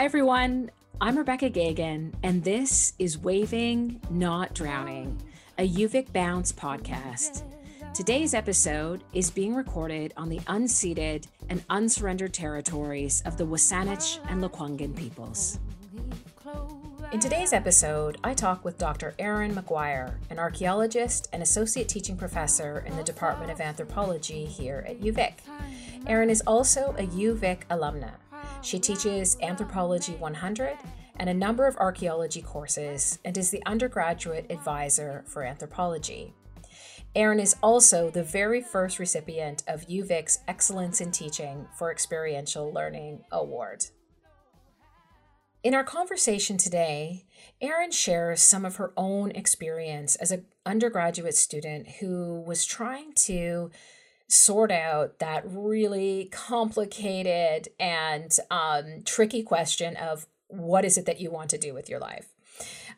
Hi, everyone. I'm Rebecca Gagan, and this is Waving, Not Drowning, a UVic Bounce podcast. Today's episode is being recorded on the unceded and unsurrendered territories of the WSÁNEĆ and Lekwungen peoples. In today's episode, I talk with Dr. Erin McGuire, an archaeologist and associate teaching professor in the Department of Anthropology here at UVic. Erin is also a UVic alumna. She teaches Anthropology 100 and a number of archaeology courses and is the undergraduate advisor for anthropology. Erin is also the very first recipient of UVic's Excellence in Teaching for Experiential Learning Award. In our conversation today, Erin shares some of her own experience as an undergraduate student who was trying to sort out that really complicated and um, tricky question of what is it that you want to do with your life.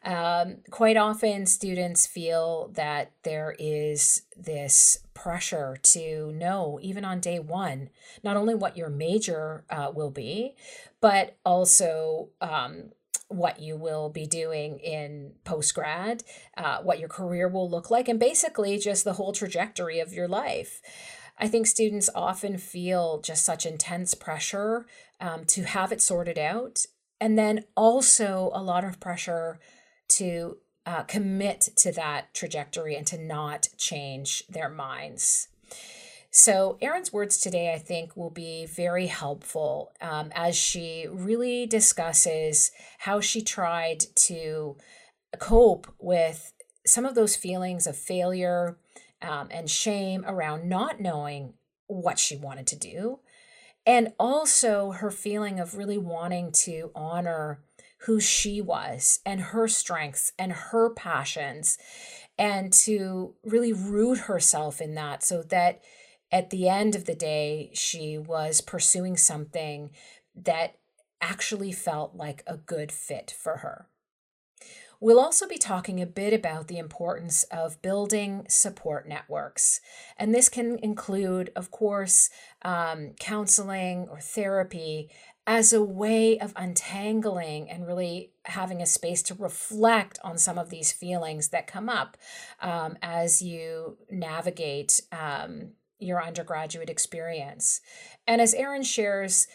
Um, quite often, students feel that there is this pressure to know, even on day one, not only what your major uh, will be, but also um, what you will be doing in post grad, uh, what your career will look like, and basically just the whole trajectory of your life. I think students often feel just such intense pressure um, to have it sorted out. And then also a lot of pressure to uh, commit to that trajectory and to not change their minds. So, Erin's words today, I think, will be very helpful um, as she really discusses how she tried to cope with some of those feelings of failure um, and shame around not knowing what she wanted to do. And also her feeling of really wanting to honor who she was and her strengths and her passions and to really root herself in that so that at the end of the day, she was pursuing something that actually felt like a good fit for her. We'll also be talking a bit about the importance of building support networks. And this can include, of course, um, counseling or therapy as a way of untangling and really having a space to reflect on some of these feelings that come up um, as you navigate um, your undergraduate experience. And as Erin shares,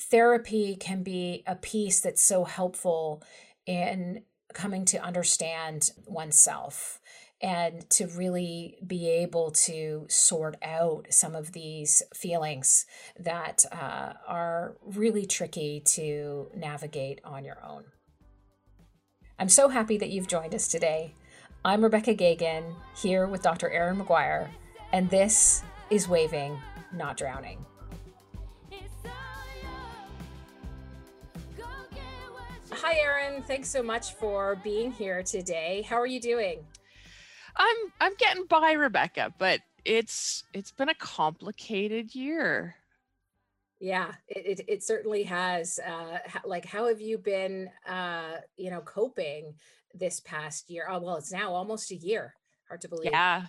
therapy can be a piece that's so helpful in coming to understand oneself and to really be able to sort out some of these feelings that uh, are really tricky to navigate on your own. I'm so happy that you've joined us today. I'm Rebecca Gagan, here with Dr. Erin McGuire, and this is Waving, Not Drowning. Hi, Erin. Thanks so much for being here today. How are you doing? I'm I'm getting by, Rebecca, but it's it's been a complicated year. Yeah, it, it, it certainly has. Uh, like, how have you been, uh, you know, coping this past year? Oh, well, it's now almost a year. Hard to believe. Yeah,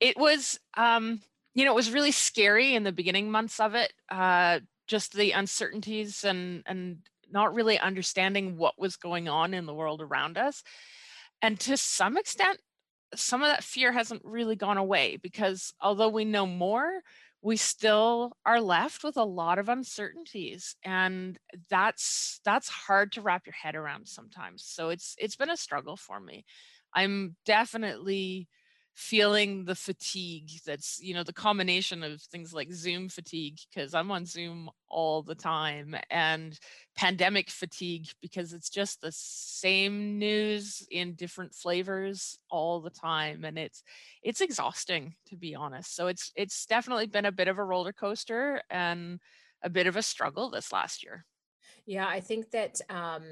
it was. Um, you know, it was really scary in the beginning months of it. Uh, just the uncertainties and and not really understanding what was going on in the world around us. And to some extent, some of that fear hasn't really gone away because although we know more, we still are left with a lot of uncertainties and that's that's hard to wrap your head around sometimes so it's it's been a struggle for me i'm definitely feeling the fatigue that's you know the combination of things like zoom fatigue because i'm on zoom all the time and pandemic fatigue because it's just the same news in different flavors all the time and it's it's exhausting to be honest. So it's it's definitely been a bit of a roller coaster and a bit of a struggle this last year. Yeah i think that um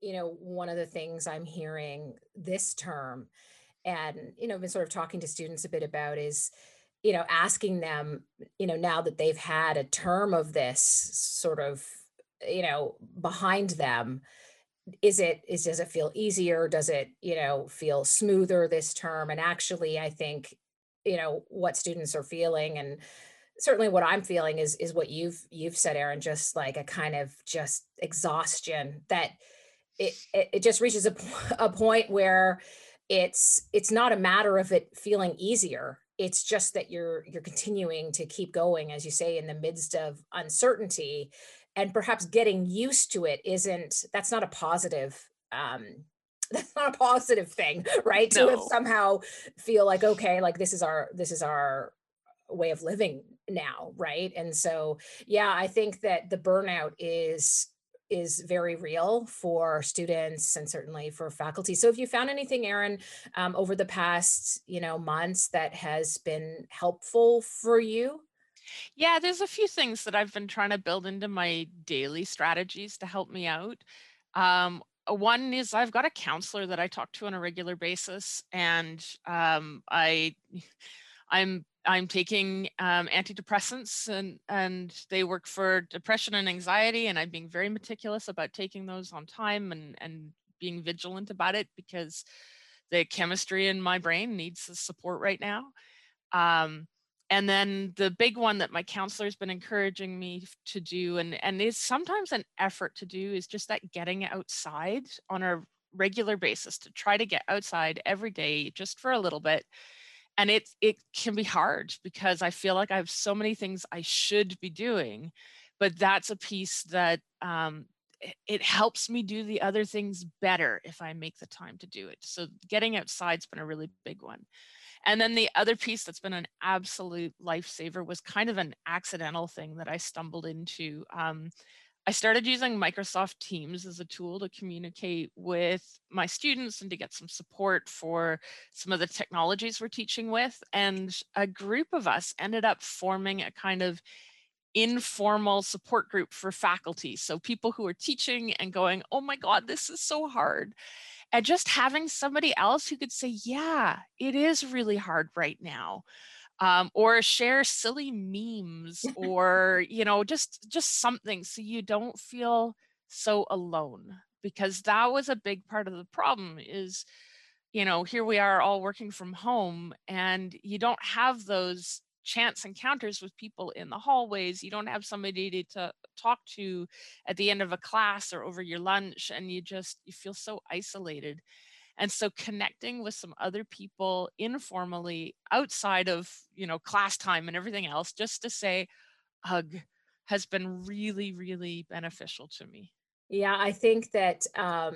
you know one of the things i'm hearing this term and you know been sort of talking to students a bit about is you know asking them you know now that they've had a term of this sort of you know behind them is it is does it feel easier? Does it you know feel smoother this term? And actually i think you know what students are feeling and certainly what i'm feeling is is what you've you've said erin just like a kind of just exhaustion that it it, it just reaches a, a point where it's it's not a matter of it feeling easier. It's just that you're you're continuing to keep going as you say in the midst of uncertainty and perhaps getting used to it isn't that's not a positive um that's not a positive thing right? No. to somehow feel like okay like this is our this is our way of living now right? And so yeah i think that the burnout is is very real for students and certainly for faculty. So if you found anything, Erin, um, over the past, you know, months that has been helpful for you? Yeah, there's a few things that I've been trying to build into my daily strategies to help me out. Um, one is I've got a counselor that I talk to on a regular basis, and um, I, I'm I'm taking um, antidepressants and, and they work for depression and anxiety. And I'm being very meticulous about taking those on time and, and being vigilant about it because the chemistry in my brain needs the support right now. Um, and then the big one that my counselor has been encouraging me to do and, and is sometimes an effort to do is just that getting outside on a regular basis to try to get outside every day just for a little bit and it it can be hard because i feel like i have so many things i should be doing but that's a piece that um, it, helps me do the other things better if i make the time to do it. So getting outside's been a really big one. And then the other piece that's been an absolute lifesaver was kind of an accidental thing that i stumbled into um, I started using Microsoft Teams as a tool to communicate with my students and to get some support for some of the technologies we're teaching with. And a group of us ended up forming a kind of informal support group for faculty. So people who are teaching and going, oh my God, this is so hard. And just having somebody else who could say, yeah, it is really hard right now um, or share silly memes or you know just just something so you don't feel so alone because that was a big part of the problem is you know here we are all working from home and you don't have those chance encounters with people in the hallways. You don't have somebody to, to talk to at the end of a class or over your lunch and you just you feel so isolated and so connecting with some other people informally outside of you know class time and everything else just to say hug has been really really beneficial to me. Yeah i think that um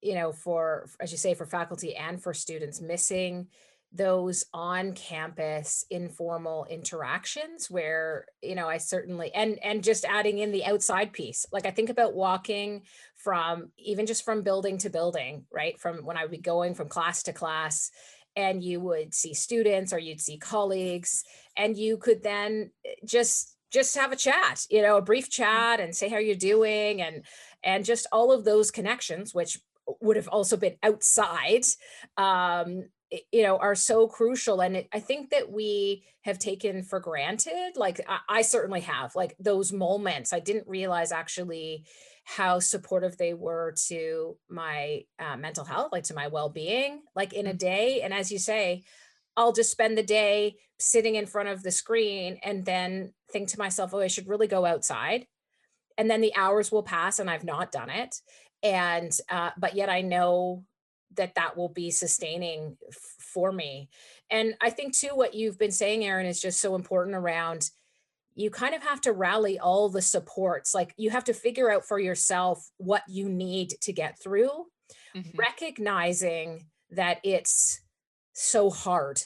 you know for as you say for faculty and for students missing those on campus informal interactions where you know i certainly and and just adding in the outside piece like i think about walking from even just from building to building right from when i would be going from class to class and you would see students or you'd see colleagues and you could then eh, just just have a chat you know a brief mm-hmm. chat and say how you're doing and and just all of those connections which would have also been outside um, you know are so crucial and it, i think that we have taken for granted like I, I, certainly have like those moments i didn't realize actually how supportive they were to my uh, mental health like to my well-being like in a mm. day and as you say i'll just spend the day sitting in front of the screen and then think to myself oh i should really go outside and then the hours will pass and i've not done it and uh, but yet i know that that will be sustaining f- for me. And I think too, what you've been saying, Erin, is just so important around you kind of have to rally all the supports. Like you have to figure out for yourself what you need to get through, mm-hmm. recognizing that it's so hard.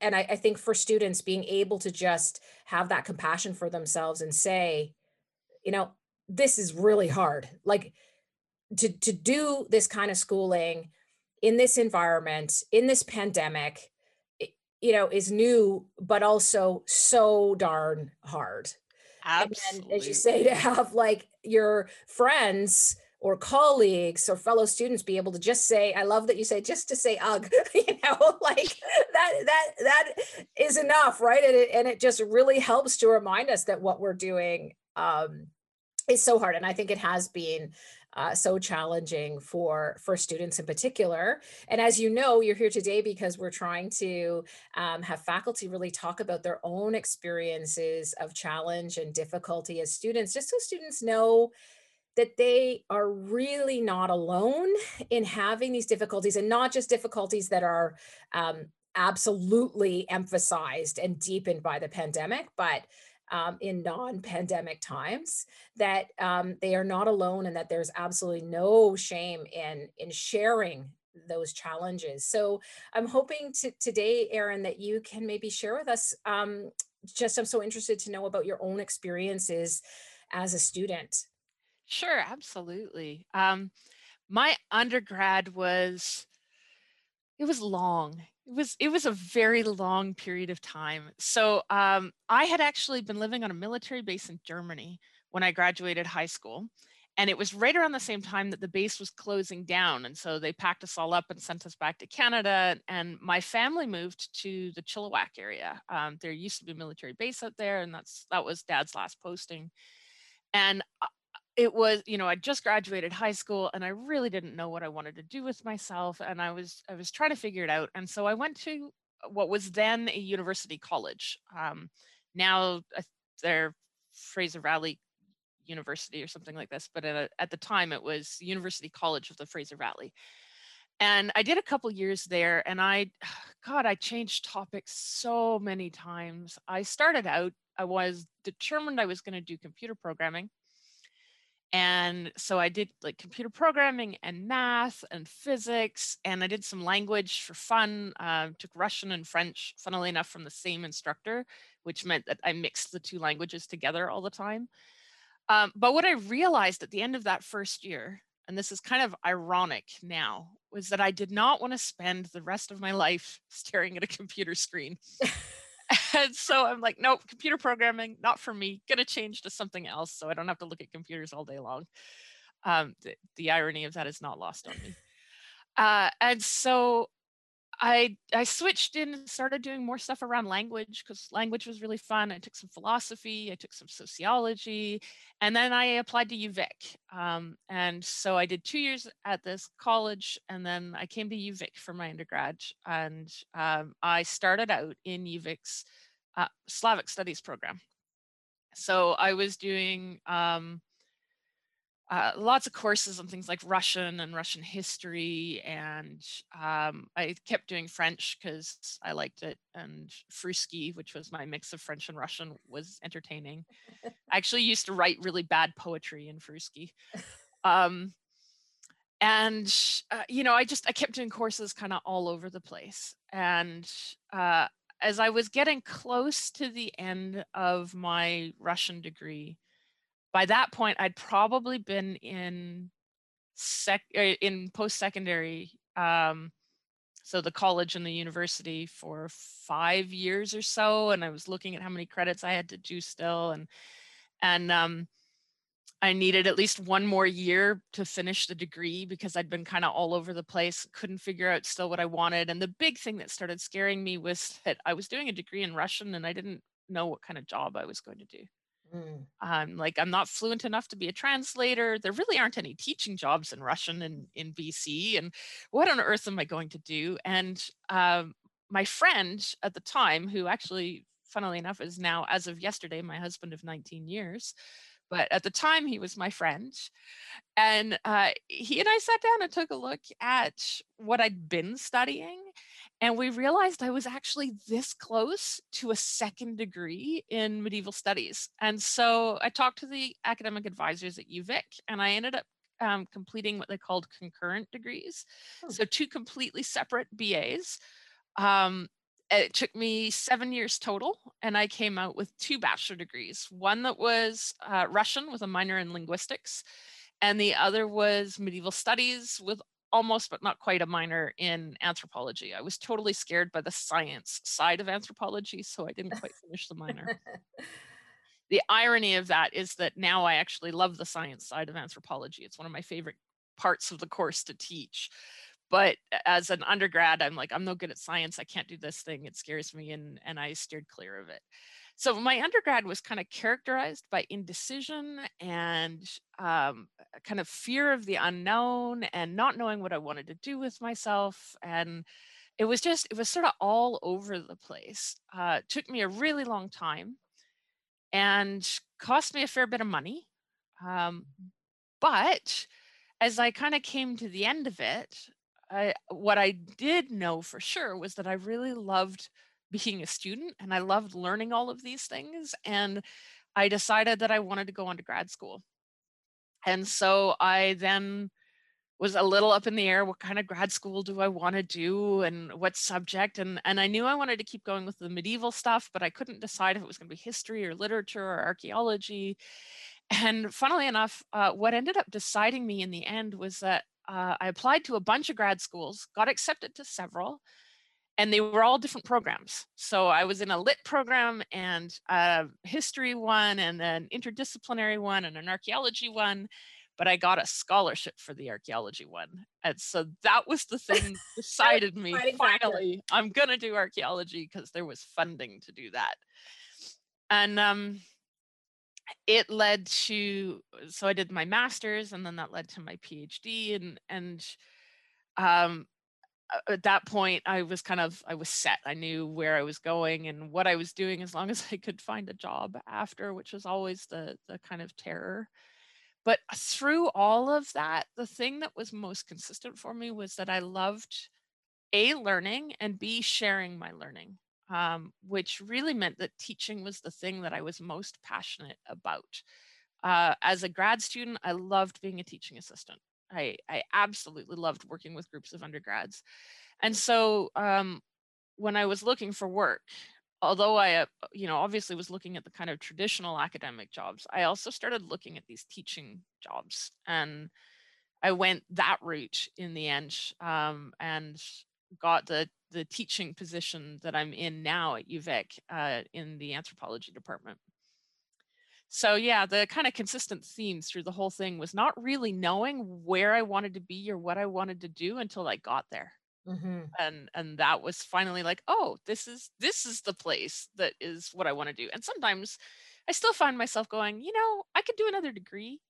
And I, I think for students, being able to just have that compassion for themselves and say, you know, this is really hard. Like to to do this kind of schooling in this environment in this pandemic you know is new but also so darn hard. Absolutely. and as you say to have like your friends or colleagues or fellow students be able to just say i love that you say just to say ugh you know like that that that is enough right? And it, and it just really helps to remind us that what we're doing um is so hard. And i think it has been uh, so challenging for for students in particular. And as you know, you're here today because we're trying to um, have faculty really talk about their own experiences of challenge and difficulty as students, just so students know that they are really not alone in having these difficulties and not just difficulties that are um, absolutely emphasized and deepened by the pandemic, but um, in non-pandemic times that um, they are not alone and that there's absolutely no shame in in sharing those challenges. So I'm hoping to, today, Erin, that you can maybe share with us. Um, just I'm so interested to know about your own experiences as a student. Sure, absolutely. Um, my undergrad was it was long. It was it was a very long period of time. So um, I had actually been living on a military base in Germany when I graduated high school, and it was right around the same time that the base was closing down. And so they packed us all up and sent us back to Canada. And my family moved to the Chilliwack area. Um, there used to be a military base out there, and that's that was Dad's last posting. And uh, it was you know i just graduated high school and i really didn't know what i wanted to do with myself and i was i was trying to figure it out and so i went to what was then a university college um, now they're fraser valley university or something like this but at, at the time it was university college of the fraser valley and i did a couple years there and i god i changed topics so many times. I started out i was determined i was going to do computer programming and so I did like computer programming and math and physics, and I did some language for fun. Uh, took Russian and French, funnily enough, from the same instructor, which meant that I mixed the two languages together all the time. Um, but what I realized at the end of that first year, and this is kind of ironic now, was that I did not want to spend the rest of my life staring at a computer screen. and so I'm like, nope, computer programming, not for me. Gonna change to something else so I don't have to look at computers all day long. Um, the, the irony of that is not lost on me. Uh, and so I I switched in and started doing more stuff around language because language was really fun. I took some philosophy, I took some sociology, and then I applied to UVic. Um, and so I did two years at this college, and then I came to UVic for my undergrad. And um, I started out in UVic's uh, Slavic Studies program. So I was doing um, uh, lots of courses on things like Russian and Russian history. And um, I kept doing French because I liked it. And Fruski, which was my mix of French and Russian, was entertaining. I actually used to write really bad poetry in Fruski. Um, and, uh, you know, I just, I kept doing courses kind of all over the place. And uh, as I was getting close to the end of my Russian degree, by that point I'd probably been in sec eh, in post secondary um, so the college and the university for five years or so and i was looking at how many credits i had to do still and and um, i needed at least one more year to finish the degree because i'd been kind of all over the place couldn't figure out still what i wanted and the big thing that started scaring me was that i was doing a degree in russian and i didn't know what kind of job i was going to do Mm. Um, like I'm not fluent enough to be a translator. There really aren't any teaching jobs in Russian in, in BC. And what on earth am I going to do? And um, my friend at the time, who actually, funnily enough, is now, as of yesterday, my husband of 19 years, but at the time he was my friend and uh, he and i sat down and took a look at what i'd been studying and we realized I was actually this close to a second degree in medieval studies. And so I talked to the academic advisors at UVic and I ended up um, completing what they called concurrent degrees. Oh. So two completely separate BAs. Um, it took me seven years total, and I came out with two bachelor degrees. One that was uh, Russian with a minor in linguistics, and the other was medieval studies with almost but not quite a minor in anthropology. I was totally scared by the science side of anthropology, so I didn't quite finish the minor. the irony of that is that now I actually love the science side of anthropology. It's one of my favorite parts of the course to teach. but as an undergrad, I'm like, I'm no good at science. I can't do this thing. It scares me. And, and I steered clear of it. So my undergrad was kind of characterized by indecision and um, kind of fear of the unknown and not knowing what I wanted to do with myself. And it was just, it was sort of all over the place. Uh, took me a really long time and cost me a fair bit of money. Um, but as I kind of came to the end of it, I, what I did know for sure was that I really loved being a student and I loved learning all of these things. And I decided that I wanted to go on to grad school. And so I then was a little up in the air what kind of grad school do i want to do and what subject and and i knew i wanted to keep going with the medieval stuff but i couldn't decide if it was going to be history or literature or archaeology and funnily enough uh, what ended up deciding me in the end was that uh, i applied to a bunch of grad schools got accepted to several and they were all different programs. So I was in a lit program and a history one and an interdisciplinary one and an archaeology one, but I got a scholarship for the archaeology one. And so that was the thing decided me finally I'm going to do archaeology because there was funding to do that. And um it led to so I did my masters and then that led to my PhD and and um at that point i was kind of i was set. I knew where i was going and what i was doing as long as i could find a job after which was always the the kind of terror. But through all of that the thing that was most consistent for me was that i loved a learning and b sharing my learning um, which really meant that teaching was the thing that i was most passionate about. Uh, as a grad student i loved being a teaching assistant I, I absolutely loved working with groups of undergrads. And so um, when I was looking for work, although I, uh, you know, obviously was looking at the kind of traditional academic jobs, I also started looking at these teaching jobs. And I went that route in the end um, and got the the teaching position that I'm in now at UVic uh, in the anthropology department. So yeah, the kind of consistent themes through the whole thing was not really knowing where I wanted to be or what I wanted to do until I got there. Mm-hmm. And and that was finally like, oh, this is this is the place that is what I want to do. And sometimes I still find myself going, you know, I could do another degree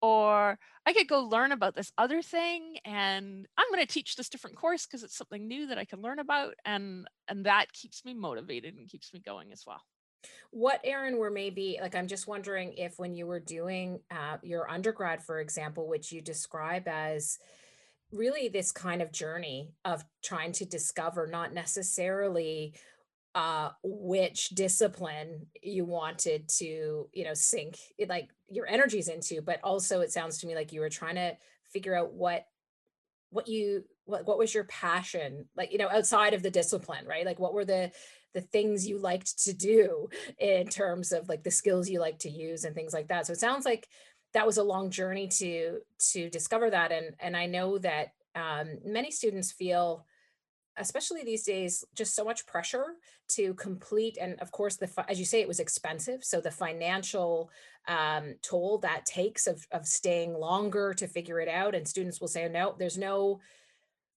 or I could go learn about this other thing and I'm going to teach this different course because it's something new that I can learn about and and that keeps me motivated and keeps me going as well. What, Erin, were maybe like, I'm just wondering if when you were doing uh, your undergrad, for example, which you describe as really this kind of journey of trying to discover not necessarily uh, which discipline you wanted to, you know, sink it, like your energies into, but also it sounds to me like you were trying to figure out what what you what what was your passion like you know outside of the discipline right? Like what were the the things you liked to do in terms of like the skills you like to use and things like that. So it sounds like that was a long journey to to discover that and and i know that um, many students feel especially these days just so much pressure to complete and of course the as you say it was expensive. So the financial um, toll that takes of, of staying longer to figure it out and students will say no there's no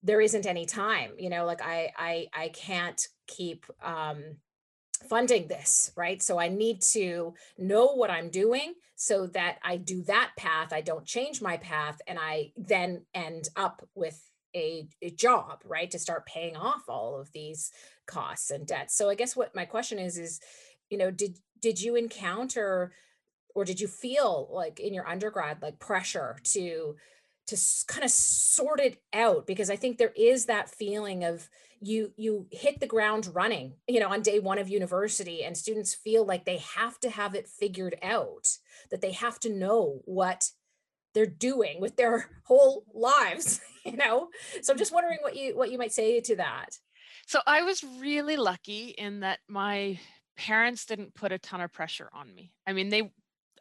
there isn't any time. You know like i i i can't keep um funding this right? So i need to know what i'm doing so that i do that path i don't change my path and i then end up with a, a job right to start paying off all of these costs and debts. So i guess what my question is is you know did did you encounter or did you feel like in your undergrad like pressure to to kind of sort it out because i think there is that feeling of you you hit the ground running you know on day one of university and students feel like they have to have it figured out that they have to know what they're doing with their whole lives you know? So i'm just wondering what you what you might say to that. So i was really lucky in that my parents didn't put a ton of pressure on me. I mean they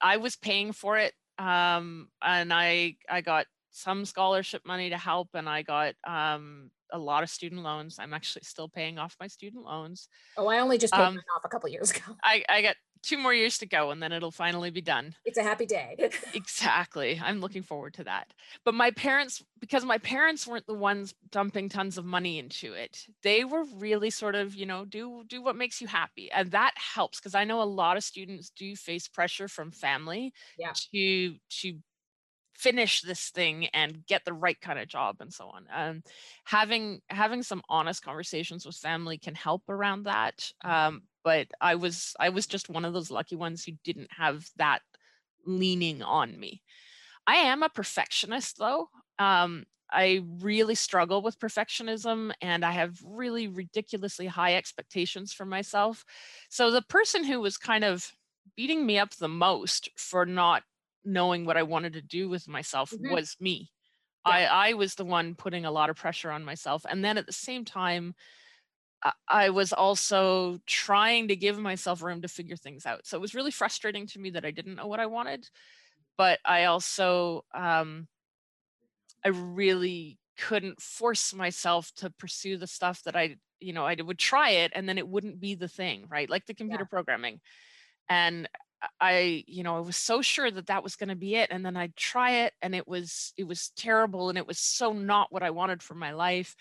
i was paying for it um, and i i got some scholarship money to help and I got um, a lot of student loans. I'm actually still paying off my student loans. Oh, I only just paid um, off a couple years ago. I, I got two more years to go and then it'll finally be done. It's a happy day. exactly. I'm looking forward to that. But my parents, because my parents weren't the ones dumping tons of money into it, they were really sort of, you know, do do what makes you happy. And that helps because I know a lot of students do face pressure from family yeah. to to finish this thing and get the right kind of job and so on um, having having some honest conversations with family can help around that um, but i was i was just one of those lucky ones who didn't have that leaning on me. I am a perfectionist though um, i really struggle with perfectionism and i have really ridiculously high expectations for myself. So the person who was kind of beating me up the most for not knowing what I wanted to do with myself mm-hmm. was me. Yeah. I, I was the one putting a lot of pressure on myself. And then at the same time, I, I was also trying to give myself room to figure things out. So it was really frustrating to me that I didn't know what I wanted. But I also, um, I really couldn't force myself to pursue the stuff that I, you know, I would try it and then it wouldn't be the thing, right? Like the computer yeah. programming. And I, you know, I was so sure that that was going to be it. And then I'd try it and it was, it was terrible. And it was so not what I wanted for my life.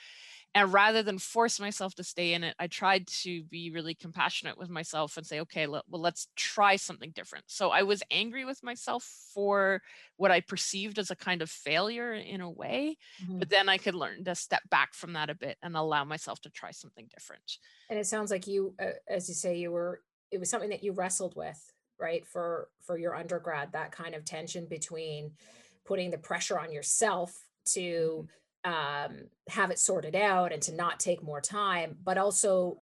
And rather than force myself to stay in it, I tried to be really compassionate with myself and say, okay, well, let's try something different. So I was angry with myself for what I perceived as a kind of failure in a way. Mm-hmm. But then I could learn to step back from that a bit and allow myself to try something different. And it sounds like you, uh, as you say, you were, it was something that you wrestled with right for for your undergrad that kind of tension between putting the pressure on yourself to mm-hmm. um, have it sorted out and to not take more time but also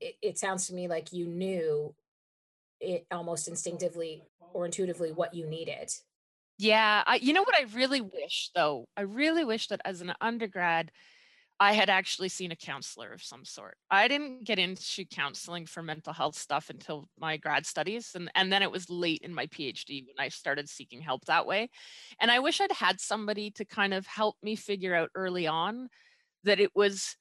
it, it sounds to me like you knew it almost instinctively or intuitively what you needed yeah I, you know what i really wish though i really wish that as an undergrad I had actually seen a counselor of some sort. I didn't get into counseling for mental health stuff until my grad studies. And, and then it was late in my PhD when I started seeking help that way. And I wish I'd had somebody to kind of help me figure out early on that it was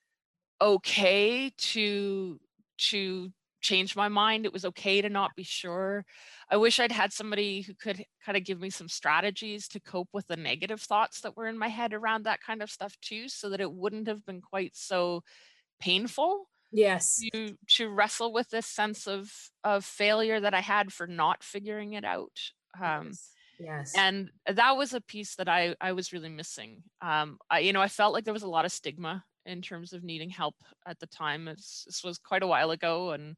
okay to to change my mind. It was okay to not be sure. I wish I'd had somebody who could kind of give me some strategies to cope with the negative thoughts that were in my head around that kind of stuff too, so that it wouldn't have been quite so painful. Yes. To to wrestle with this sense of of failure that I had for not figuring it out. Um, yes. Yes. And that was a piece that I I was really missing. Um, I you know I felt like there was a lot of stigma in terms of needing help at the time. It's, this was quite a while ago, and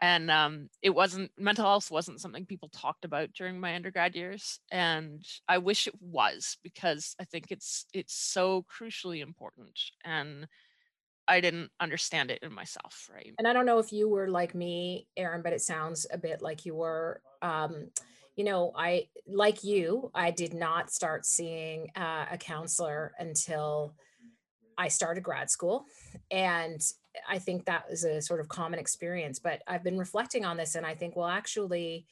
and um, it wasn't mental health wasn't something people talked about during my undergrad years, and I wish it was because I think it's it's so crucially important, and I didn't understand it in myself, right? And I don't know if you were like me, Erin, but it sounds a bit like you were. Um, you know, I like you, I did not start seeing uh, a counselor until I started grad school. And I think that was a sort of common experience. But I've been reflecting on this and I think, well, actually,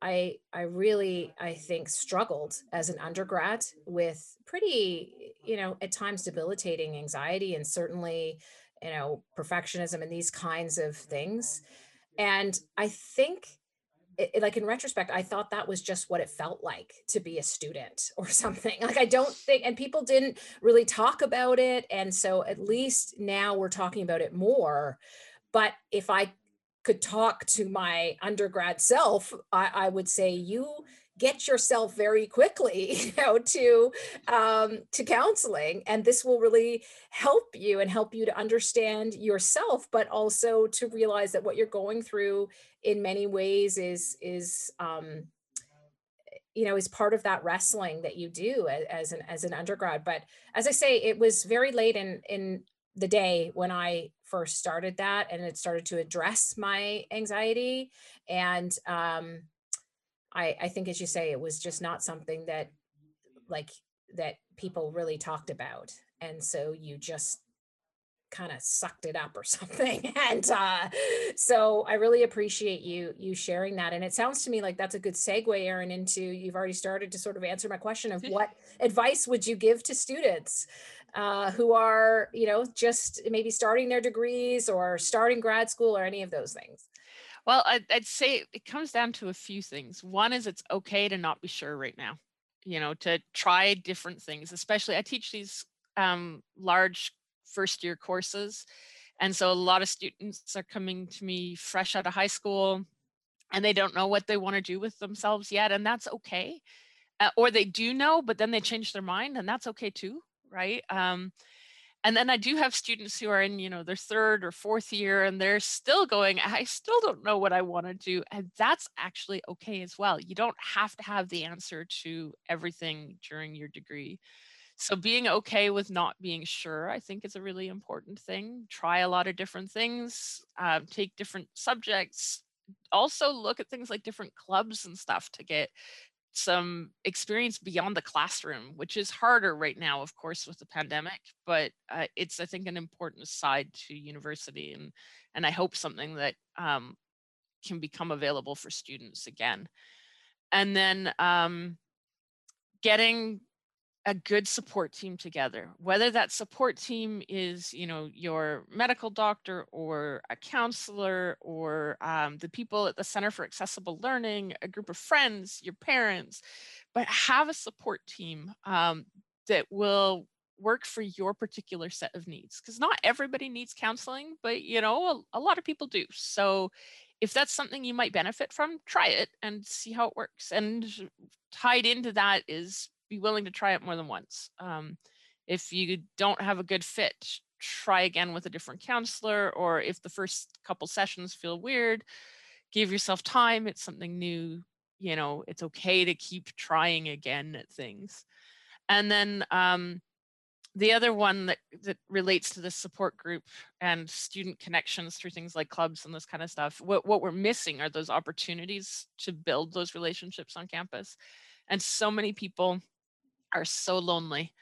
I I really I think struggled as an undergrad with pretty, you know, at times debilitating anxiety and certainly, you know, perfectionism and these kinds of things. And I think it, like in retrospect, I thought that was just what it felt like to be a student or something. Like I don't think, and people didn't really talk about it. And so at least now we're talking about it more. But if I could talk to my undergrad self, I, I would say you get yourself very quickly you know to um, to counseling and this will really help you and help you to understand yourself but also to realize that what you're going through in many ways is is um, you know is part of that wrestling that you do as, as an as an undergrad. But as i say it was very late in in the day when i first started that and it started to address my anxiety and um I, I think as you say, it was just not something that like that people really talked about. And so you just kind of sucked it up or something. and uh, so I really appreciate you you sharing that. And it sounds to me like that's a good segue, Erin, into you've already started to sort of answer my question of what advice would you give to students uh, who are, you know, just maybe starting their degrees or starting grad school or any of those things? Well, I'd, I'd say it comes down to a few things. One is it's okay to not be sure right now, you know, to try different things, especially I teach these um, large first year courses. And so a lot of students are coming to me fresh out of high school and they don't know what they want to do with themselves yet. And that's okay. Uh, or they do know, but then they change their mind and that's okay too. Right. Um, and then I do have students who are in, you know, their third or fourth year and they're still going, I still don't know what I want to do. And that's actually okay as well. You don't have to have the answer to everything during your degree. So being okay with not being sure, I think is a really important thing. Try a lot of different things, uh, take different subjects, also look at things like different clubs and stuff to get some experience beyond the classroom, which is harder right now, of course, with the pandemic. But uh, it's, I think, an important side to university, and and I hope something that um, can become available for students again. And then um, getting a good support team together whether that support team is you know your medical doctor or a counselor or um, the people at the center for accessible learning a group of friends your parents but have a support team um, that will work for your particular set of needs because not everybody needs counseling but you know a, a lot of people do so if that's something you might benefit from try it and see how it works and tied into that is be willing to try it more than once. Um, if you don't have a good fit, try again with a different counselor, or if the first couple sessions feel weird, give yourself time. It's something new. You know, it's okay to keep trying again at things. And then um, the other one that, that relates to the support group and student connections through things like clubs and this kind of stuff, what, what we're missing are those opportunities to build those relationships on campus. And so many people are so lonely.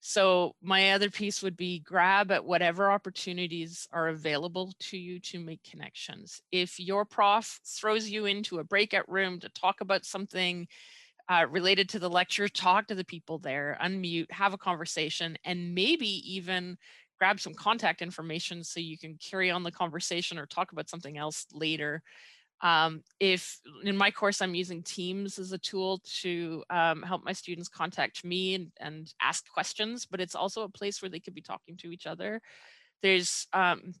So my other piece would be grab at whatever opportunities are available to you to make connections. If your prof throws you into a breakout room to talk about something uh, related to the lecture, talk to the people there, unmute, have a conversation, and maybe even grab some contact information so you can carry on the conversation or talk about something else later. Um, if in my course, I'm using Teams as a tool to um, help my students contact me and, and, ask questions, but it's also a place where they could be talking to each other. There's um,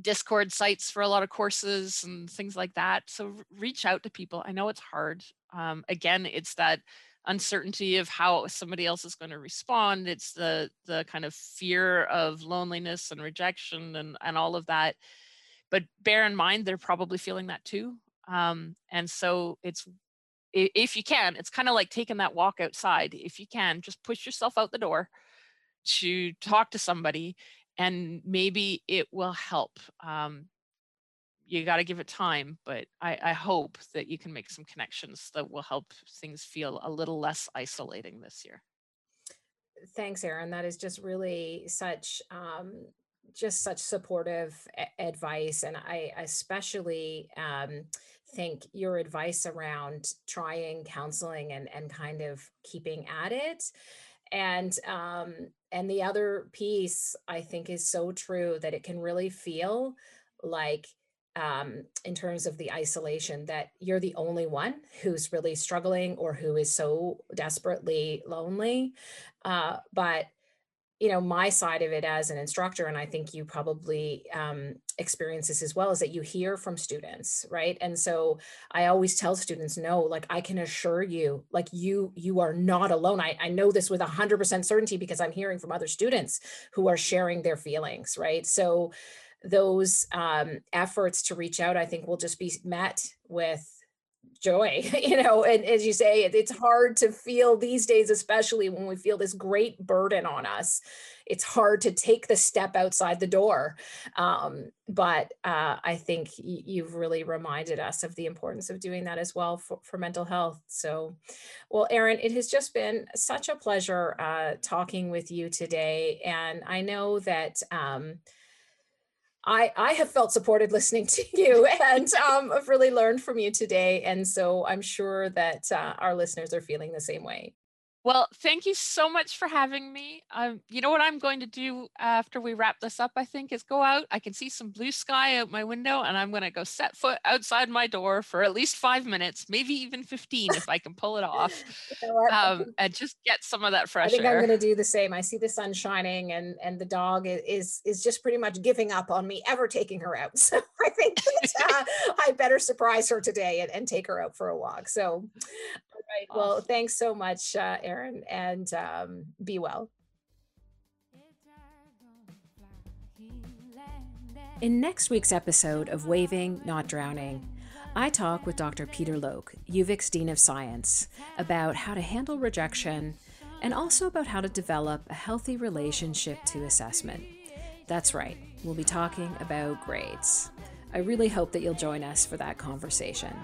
Discord sites for a lot of courses and things like that. So reach out to people. I know it's hard. Um, again, it's that uncertainty of how somebody else is going to respond. It's the the kind of fear of loneliness and rejection and, and all of that but bear in mind they're probably feeling that too. Um, and so it's if you can it's kind of like taking that walk outside. If you can just push yourself out the door to talk to somebody and maybe it will help. Um, you got to give it time but I, I hope that you can make some connections that will help things feel a little less isolating this year. Thanks Erin. That is just really such um, just such supportive a- advice. And I especially um, think your advice around trying counseling and, and kind of keeping at it. And um, and the other piece I think is so true that it can really feel like um, in terms of the isolation that you're the only one who's really struggling or who is so desperately lonely. Uh, but you know my side of it as an instructor and i think you probably um, experience this as well is that you hear from students right? And so i always tell students no like i can assure you like you you are not alone. I, I know this with 100% certainty because i'm hearing from other students who are sharing their feelings right? So those um, efforts to reach out i think will just be met with joy you know and as you say it's hard to feel these days especially when we feel this great burden on us it's hard to take the step outside the door um, but uh, i think you've really reminded us of the importance of doing that as well for, for mental health so well erin it has just been such a pleasure uh, talking with you today and i know that um, I, I have felt supported listening to you and um, I've really learned from you today. And so I'm sure that uh, our listeners are feeling the same way. Well, thank you so much for having me. Um, you know what I'm going to do after we wrap this up, I think, is go out. I can see some blue sky out my window, and I'm going to go set foot outside my door for at least five minutes, maybe even 15 if I can pull it off, you know um, and just get some of that fresh air. I think air. I'm going to do the same. I see the sun shining, and and the dog is is just pretty much giving up on me ever taking her out. So I think that, uh, I better surprise her today and, and take her out for a walk. So right. Well, thanks so much, uh, Erin, and um, be well. In next week's episode of Waving, Not Drowning, I talk with Dr. Peter Loock, UVic's Dean of Science, about how to handle rejection and also about how to develop a healthy relationship to assessment. That's right, we'll be talking about grades. I really hope that you'll join us for that conversation.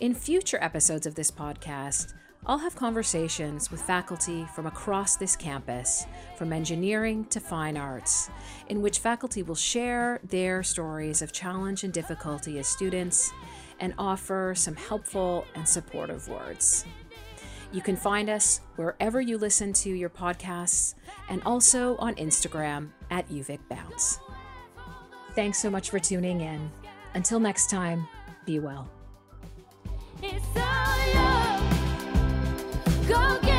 In future episodes of this podcast, I'll have conversations with faculty from across this campus, from engineering to fine arts, in which faculty will share their stories of challenge and difficulty as students and offer some helpful and supportive words. You can find us wherever you listen to your podcasts and also on Instagram at UVic Bounce. Thanks so much for tuning in. Until next time, be well. Go